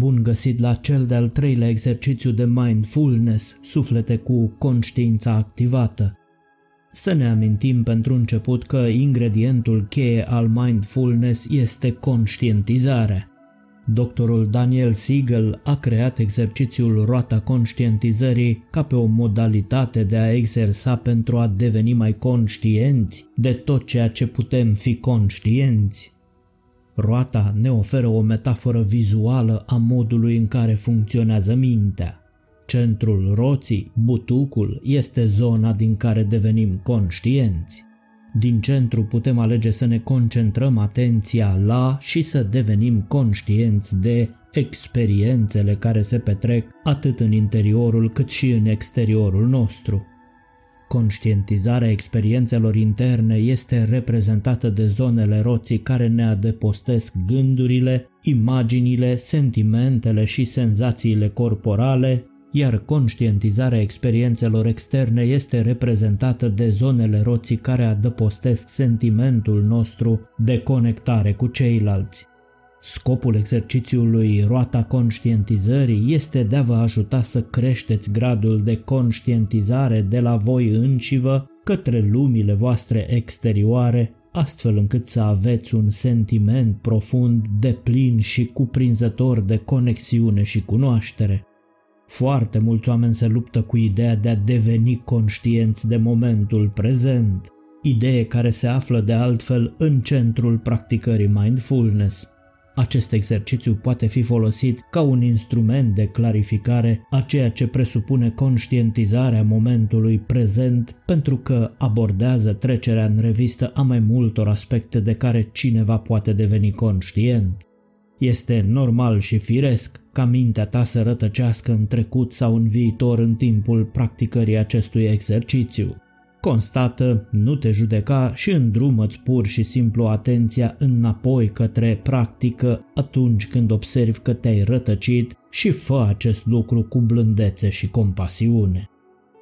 Bun găsit la cel de-al treilea exercițiu de mindfulness, suflete cu conștiința activată. Să ne amintim pentru început că ingredientul cheie al mindfulness este conștientizarea. Doctorul Daniel Siegel a creat exercițiul roata conștientizării ca pe o modalitate de a exersa pentru a deveni mai conștienți de tot ceea ce putem fi conștienți. Roata ne oferă o metaforă vizuală a modului în care funcționează mintea. Centrul roții, butucul, este zona din care devenim conștienți. Din centru putem alege să ne concentrăm atenția la și să devenim conștienți de experiențele care se petrec atât în interiorul cât și în exteriorul nostru. Conștientizarea experiențelor interne este reprezentată de zonele roții care ne adăpostesc gândurile, imaginile, sentimentele și senzațiile corporale, iar conștientizarea experiențelor externe este reprezentată de zonele roții care adăpostesc sentimentul nostru de conectare cu ceilalți. Scopul exercițiului roata conștientizării este de a vă ajuta să creșteți gradul de conștientizare de la voi înșivă către lumile voastre exterioare, astfel încât să aveți un sentiment profund, de plin și cuprinzător de conexiune și cunoaștere. Foarte mulți oameni se luptă cu ideea de a deveni conștienți de momentul prezent, idee care se află de altfel în centrul practicării mindfulness. Acest exercițiu poate fi folosit ca un instrument de clarificare a ceea ce presupune conștientizarea momentului prezent pentru că abordează trecerea în revistă a mai multor aspecte de care cineva poate deveni conștient. Este normal și firesc ca mintea ta să rătăcească în trecut sau în viitor în timpul practicării acestui exercițiu. Constată, nu te judeca și îndrumă-ți pur și simplu atenția înapoi către practică atunci când observi că te-ai rătăcit și fă acest lucru cu blândețe și compasiune.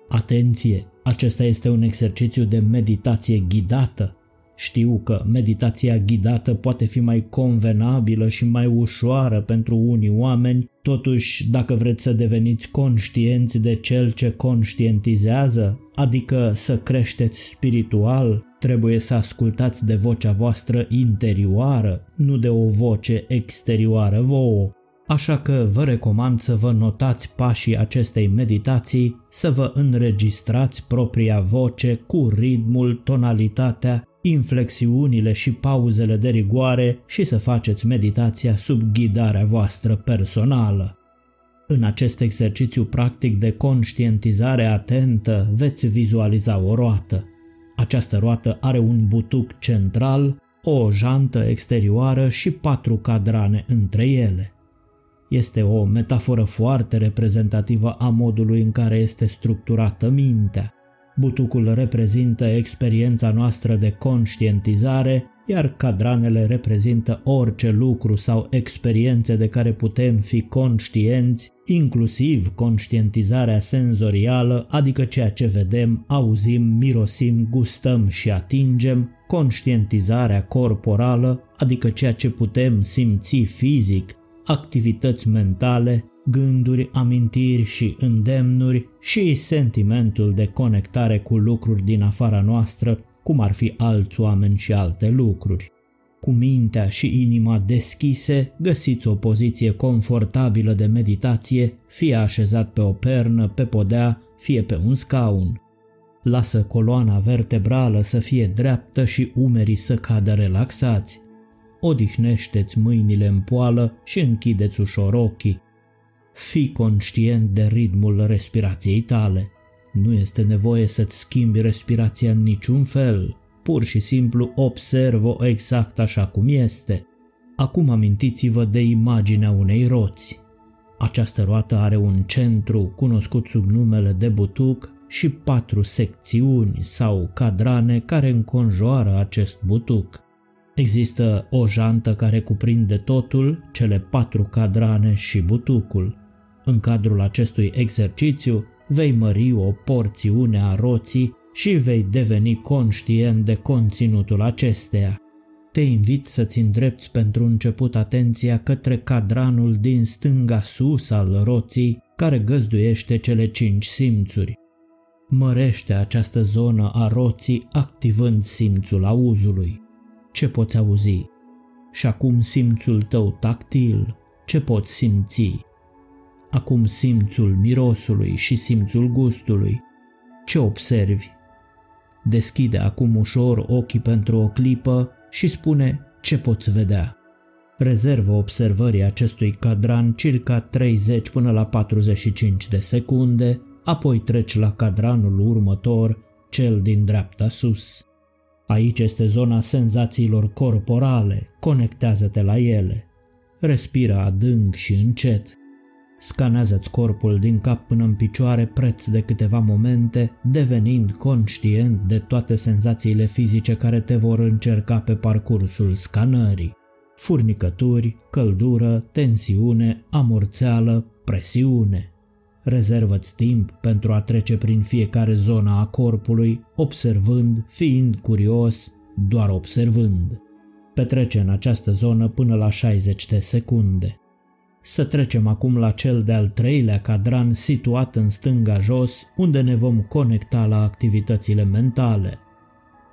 Atenție! Acesta este un exercițiu de meditație ghidată știu că meditația ghidată poate fi mai convenabilă și mai ușoară pentru unii oameni, totuși dacă vreți să deveniți conștienți de cel ce conștientizează, adică să creșteți spiritual, trebuie să ascultați de vocea voastră interioară, nu de o voce exterioară vouă. Așa că vă recomand să vă notați pașii acestei meditații, să vă înregistrați propria voce cu ritmul, tonalitatea inflexiunile și pauzele de rigoare și să faceți meditația sub ghidarea voastră personală. În acest exercițiu practic de conștientizare atentă veți vizualiza o roată. Această roată are un butuc central, o jantă exterioară și patru cadrane între ele. Este o metaforă foarte reprezentativă a modului în care este structurată mintea. Butucul reprezintă experiența noastră de conștientizare, iar cadranele reprezintă orice lucru sau experiențe de care putem fi conștienți, inclusiv conștientizarea senzorială, adică ceea ce vedem, auzim, mirosim, gustăm și atingem, conștientizarea corporală, adică ceea ce putem simți fizic, activități mentale, gânduri, amintiri și îndemnuri și sentimentul de conectare cu lucruri din afara noastră, cum ar fi alți oameni și alte lucruri. Cu mintea și inima deschise, găsiți o poziție confortabilă de meditație, fie așezat pe o pernă, pe podea, fie pe un scaun. Lasă coloana vertebrală să fie dreaptă și umerii să cadă relaxați. Odihnește-ți mâinile în poală și închideți ușor ochii. Fii conștient de ritmul respirației tale. Nu este nevoie să-ți schimbi respirația în niciun fel, pur și simplu observă exact așa cum este. Acum amintiți-vă de imaginea unei roți. Această roată are un centru cunoscut sub numele de butuc și patru secțiuni sau cadrane care înconjoară acest butuc. Există o jantă care cuprinde totul, cele patru cadrane și butucul. În cadrul acestui exercițiu vei mări o porțiune a roții și vei deveni conștient de conținutul acesteia. te invit să-ți îndrepți pentru început atenția către cadranul din stânga sus al roții care găzduiește cele cinci simțuri. Mărește această zonă a roții activând simțul auzului. Ce poți auzi? Și acum simțul tău tactil, ce poți simți? Acum simțul mirosului și simțul gustului, ce observi? Deschide acum ușor ochii pentru o clipă și spune ce poți vedea. Rezervă observării acestui cadran circa 30 până la 45 de secunde, apoi treci la cadranul următor, cel din dreapta sus. Aici este zona senzațiilor corporale, conectează-te la ele. Respiră adânc și încet. Scanează-ți corpul din cap până în picioare preț de câteva momente, devenind conștient de toate senzațiile fizice care te vor încerca pe parcursul scanării. Furnicături, căldură, tensiune, amorțeală, presiune. Rezervă-ți timp pentru a trece prin fiecare zonă a corpului, observând, fiind curios, doar observând. Petrece în această zonă până la 60 de secunde. Să trecem acum la cel de-al treilea cadran situat în stânga jos, unde ne vom conecta la activitățile mentale.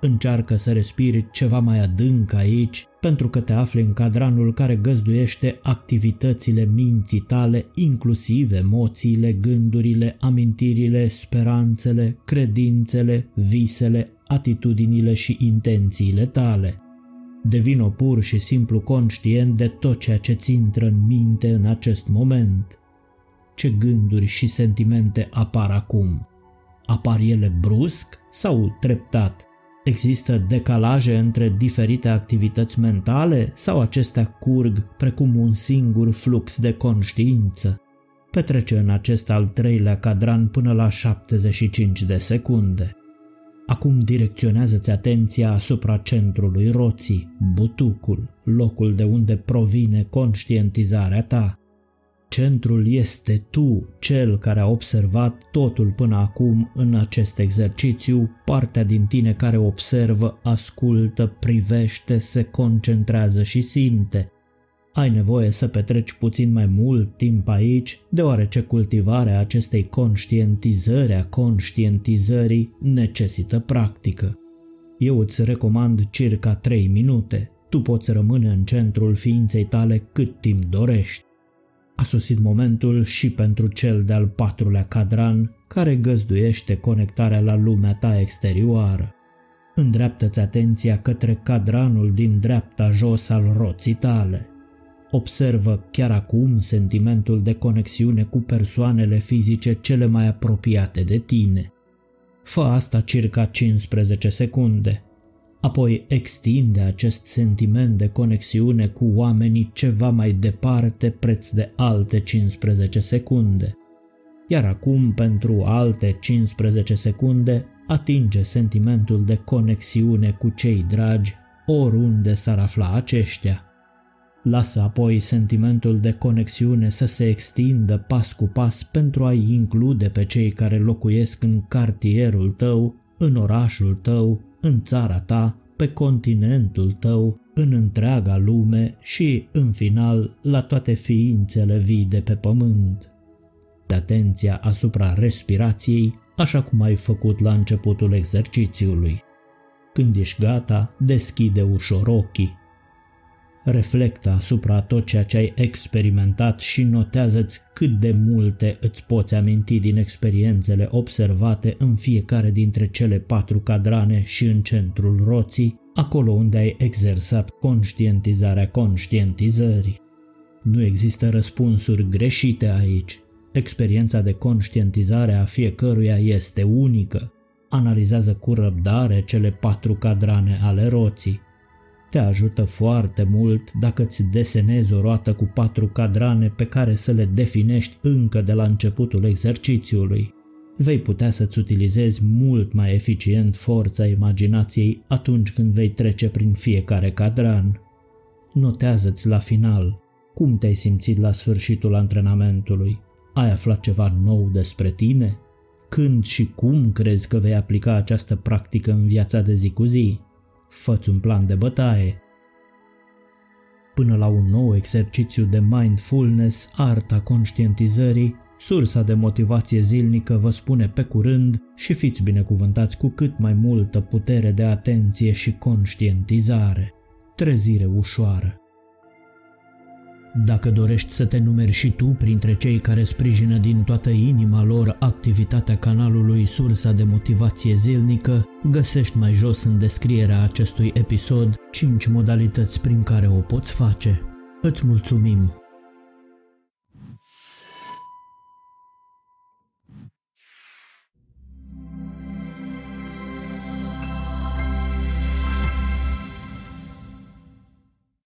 Încearcă să respiri ceva mai adânc aici, pentru că te afli în cadranul care găzduiește activitățile minții tale, inclusiv emoțiile, gândurile, amintirile, speranțele, credințele, visele, atitudinile și intențiile tale. Devină pur și simplu conștient de tot ceea ce ți intră în minte în acest moment. Ce gânduri și sentimente apar acum? Apar ele brusc sau treptat? Există decalaje între diferite activități mentale sau acestea curg precum un singur flux de conștiință? Petrece în acest al treilea cadran până la 75 de secunde. Acum direcționează-ți atenția asupra centrului roții, butucul, locul de unde provine conștientizarea ta. Centrul este tu, cel care a observat totul până acum în acest exercițiu, partea din tine care observă, ascultă, privește, se concentrează și simte. Ai nevoie să petreci puțin mai mult timp aici, deoarece cultivarea acestei conștientizări a conștientizării necesită practică. Eu îți recomand circa 3 minute. Tu poți rămâne în centrul ființei tale cât timp dorești. A sosit momentul și pentru cel de-al patrulea cadran care găzduiește conectarea la lumea ta exterioară. Îndreaptă-ți atenția către cadranul din dreapta jos al roții tale. Observă chiar acum sentimentul de conexiune cu persoanele fizice cele mai apropiate de tine. Fă asta circa 15 secunde. Apoi extinde acest sentiment de conexiune cu oamenii ceva mai departe preț de alte 15 secunde. Iar acum, pentru alte 15 secunde, atinge sentimentul de conexiune cu cei dragi oriunde s-ar afla aceștia. Lasă apoi sentimentul de conexiune să se extindă pas cu pas pentru a-i include pe cei care locuiesc în cartierul tău, în orașul tău, în țara ta, pe continentul tău, în întreaga lume și, în final, la toate ființele vii de pe pământ. De atenția asupra respirației, așa cum ai făcut la începutul exercițiului. Când ești gata, deschide ușor ochii reflectă asupra tot ceea ce ai experimentat și notează-ți cât de multe îți poți aminti din experiențele observate în fiecare dintre cele patru cadrane și în centrul roții, acolo unde ai exersat conștientizarea conștientizării. Nu există răspunsuri greșite aici. Experiența de conștientizare a fiecăruia este unică. Analizează cu răbdare cele patru cadrane ale roții te ajută foarte mult dacă îți desenezi o roată cu patru cadrane pe care să le definești încă de la începutul exercițiului. Vei putea să-ți utilizezi mult mai eficient forța imaginației atunci când vei trece prin fiecare cadran. Notează-ți la final cum te-ai simțit la sfârșitul antrenamentului. Ai aflat ceva nou despre tine? Când și cum crezi că vei aplica această practică în viața de zi cu zi? Făți un plan de bătaie. până la un nou exercițiu de mindfulness, arta conștientizării, sursa de motivație zilnică vă spune pe curând și fiți binecuvântați cu cât mai multă putere de atenție și conștientizare. Trezire ușoară. Dacă dorești să te numeri și tu printre cei care sprijină din toată inima lor activitatea canalului Sursa de Motivație Zilnică, găsești mai jos în descrierea acestui episod 5 modalități prin care o poți face. Îți mulțumim!